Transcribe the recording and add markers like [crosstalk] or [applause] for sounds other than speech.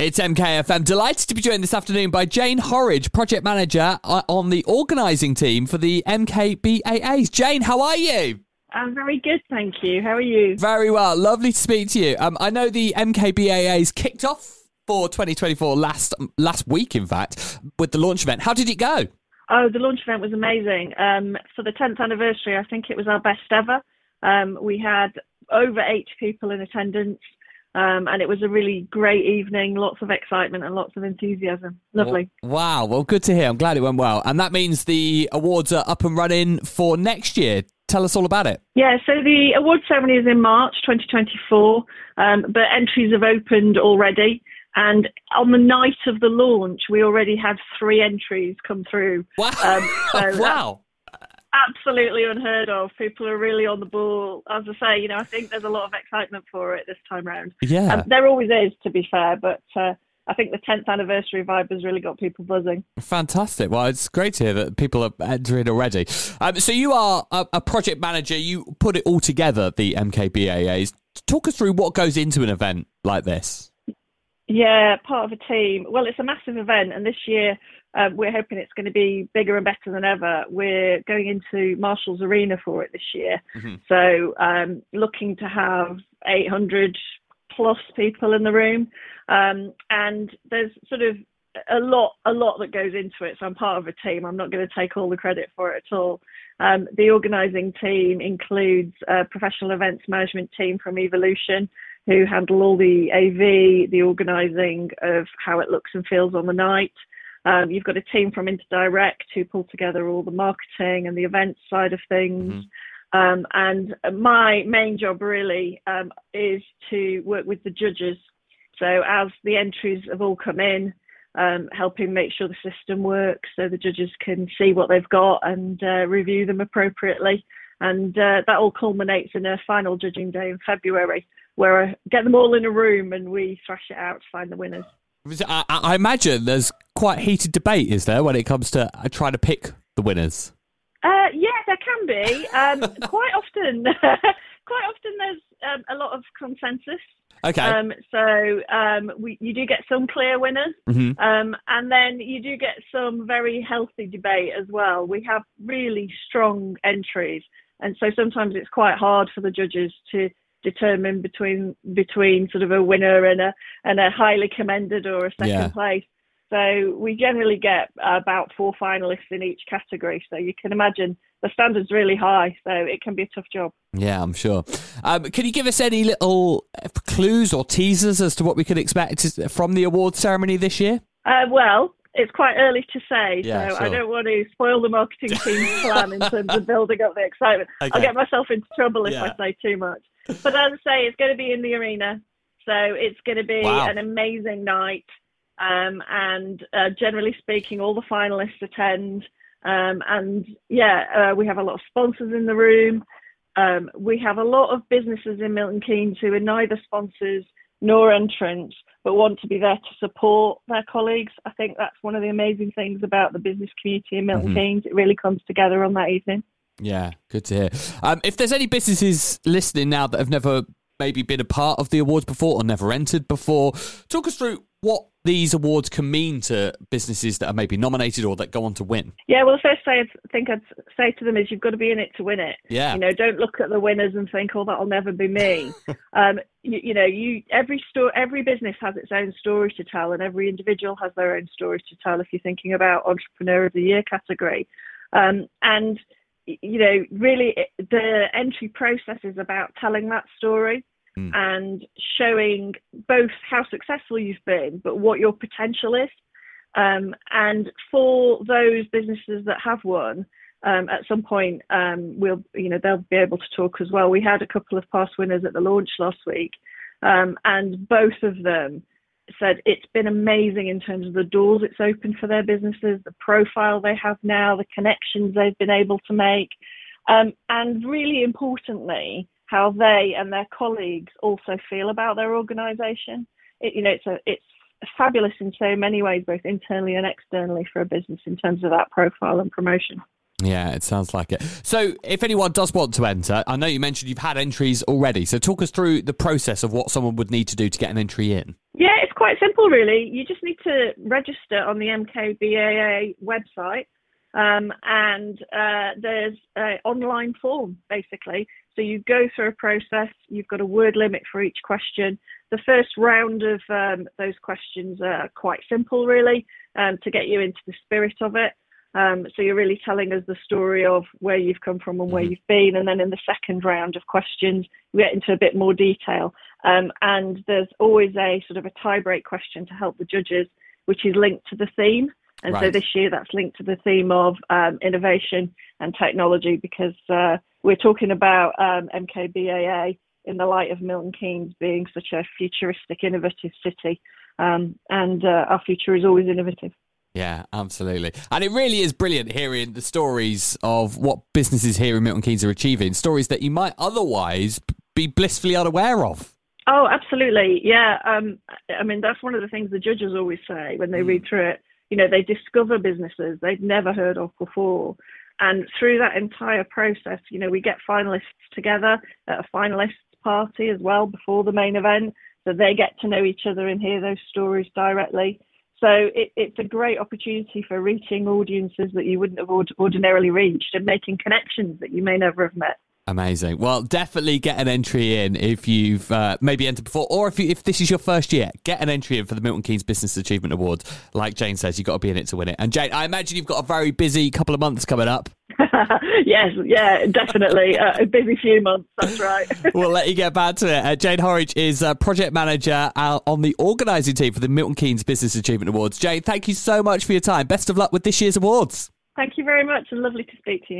It's MKFM. Delighted to be joined this afternoon by Jane Horridge, project manager uh, on the organising team for the MKBAAs. Jane, how are you? I'm very good, thank you. How are you? Very well. Lovely to speak to you. Um, I know the MKBAAs kicked off for 2024 last last week, in fact, with the launch event. How did it go? Oh, the launch event was amazing. Um, for the 10th anniversary, I think it was our best ever. Um, we had over eight people in attendance. Um, and it was a really great evening, lots of excitement and lots of enthusiasm. Lovely. Wow. Well, good to hear. I'm glad it went well. And that means the awards are up and running for next year. Tell us all about it. Yeah, so the award ceremony is in March 2024, um, but entries have opened already. And on the night of the launch, we already had three entries come through. Wow. Um, so [laughs] wow absolutely unheard of. People are really on the ball. As I say, you know, I think there's a lot of excitement for it this time round. Yeah, um, there always is, to be fair, but. Uh, I think the 10th anniversary vibe has really got people buzzing. Fantastic. Well, it's great to hear that people are entering already. Um, so, you are a, a, project manager. You put it all together, the MKBAAs. Talk us through what goes into an event like this. Yeah, part of a team. Well, it's a massive event, and this year um, we're hoping it's going to be bigger and better than ever. We're going into Marshall's Arena for it this year, mm-hmm. so um, looking to have 800 plus people in the room, um, and there's sort of a lot, a lot that goes into it. So I'm part of a team. I'm not going to take all the credit for it at all. Um, the organising team includes a professional events management team from Evolution, who handle all the AV, the organising of how it looks and feels on the night. Um, you've got a team from Interdirect who pull together all the marketing and the events side of things. Mm-hmm. Um, and my main job really um, is to work with the judges. So as the entries have all come in, um, helping make sure the system works so the judges can see what they've got and uh, review them appropriately. And uh, that all culminates in a final judging day in February, where I get them all in a room and we thrash it out to find the winners. I, I imagine there's quite heated debate, is there, when it comes to uh, trying to pick the winners? Uh, yeah, there can be. Um, [laughs] quite often, [laughs] quite often there's um, a lot of consensus. Okay. Um, so um, we, you do get some clear winners, mm-hmm. um, and then you do get some very healthy debate as well. We have really strong entries, and so sometimes it's quite hard for the judges to determine between between sort of a winner and a and a highly commended or a second yeah. place. So we generally get about four finalists in each category. So you can imagine the standard's really high. So it can be a tough job. Yeah, I'm sure. Um, can you give us any little clues or teasers as to what we could expect from the award ceremony this year? Uh, well, it's quite early to say, yeah, so sure. I don't want to spoil the marketing team's [laughs] plan in terms of building up the excitement. Okay. I'll get myself into trouble if yeah. I say too much. But as I say, it's going to be in the arena, so it's going to be wow. an amazing night. Um, and uh, generally speaking, all the finalists attend. Um, and yeah, uh, we have a lot of sponsors in the room. Um, we have a lot of businesses in Milton Keynes who are neither sponsors nor entrants, but want to be there to support their colleagues. I think that's one of the amazing things about the business community in Milton mm-hmm. Keynes. It really comes together on that evening. Yeah, good to hear. Um, if there's any businesses listening now that have never maybe been a part of the awards before or never entered before, talk us through what these awards can mean to businesses that are maybe nominated or that go on to win? Yeah, well, the first thing I think I'd say to them is you've got to be in it to win it. Yeah. You know, don't look at the winners and think, oh, that'll never be me. [laughs] um, you, you, know, you every store, every business has its own story to tell, and every individual has their own story to tell. If you're thinking about Entrepreneur of the Year category, um, and you know, really, the entry process is about telling that story mm. and showing both how successful you've been, but what your potential is. Um, and for those businesses that have won, um, at some point, um, we'll, you know, they'll be able to talk as well. We had a couple of past winners at the launch last week, um, and both of them said it's been amazing in terms of the doors it's opened for their businesses, the profile they have now, the connections they've been able to make, um, and really importantly, how they and their colleagues also feel about their organisation. It, you know, it's a it's fabulous in so many ways, both internally and externally, for a business in terms of that profile and promotion. Yeah, it sounds like it. So, if anyone does want to enter, I know you mentioned you've had entries already. So, talk us through the process of what someone would need to do to get an entry in. Yeah, it's quite simple, really. You just need to register on the MKBAA website, um, and uh, there's an online form, basically. So, you go through a process, you've got a word limit for each question. The first round of um, those questions are quite simple, really, um, to get you into the spirit of it. Um, so you're really telling us the story of where you've come from and where mm-hmm. you've been. And then in the second round of questions, we get into a bit more detail. Um, and there's always a sort of a tie-break question to help the judges, which is linked to the theme. And right. so this year that's linked to the theme of um, innovation and technology because uh, we're talking about um, MKBAA in the light of Milton Keynes being such a futuristic, innovative city. Um, and uh, our future is always innovative. Yeah, absolutely. And it really is brilliant hearing the stories of what businesses here in Milton Keynes are achieving, stories that you might otherwise be blissfully unaware of. Oh, absolutely. Yeah. Um, I mean, that's one of the things the judges always say when they mm. read through it. You know, they discover businesses they've never heard of before. And through that entire process, you know, we get finalists together at a finalists party as well before the main event. So they get to know each other and hear those stories directly. So it, it's a great opportunity for reaching audiences that you wouldn't have ordinarily reached and making connections that you may never have met. Amazing. Well, definitely get an entry in if you've uh, maybe entered before, or if you, if this is your first year, get an entry in for the Milton Keynes Business Achievement Awards. Like Jane says, you've got to be in it to win it. And Jane, I imagine you've got a very busy couple of months coming up. [laughs] yes, yeah, definitely. Uh, a busy few months, that's right. [laughs] we'll let you get back to it. Uh, Jane Horridge is uh, project manager on the organising team for the Milton Keynes Business Achievement Awards. Jane, thank you so much for your time. Best of luck with this year's awards. Thank you very much and lovely to speak to you.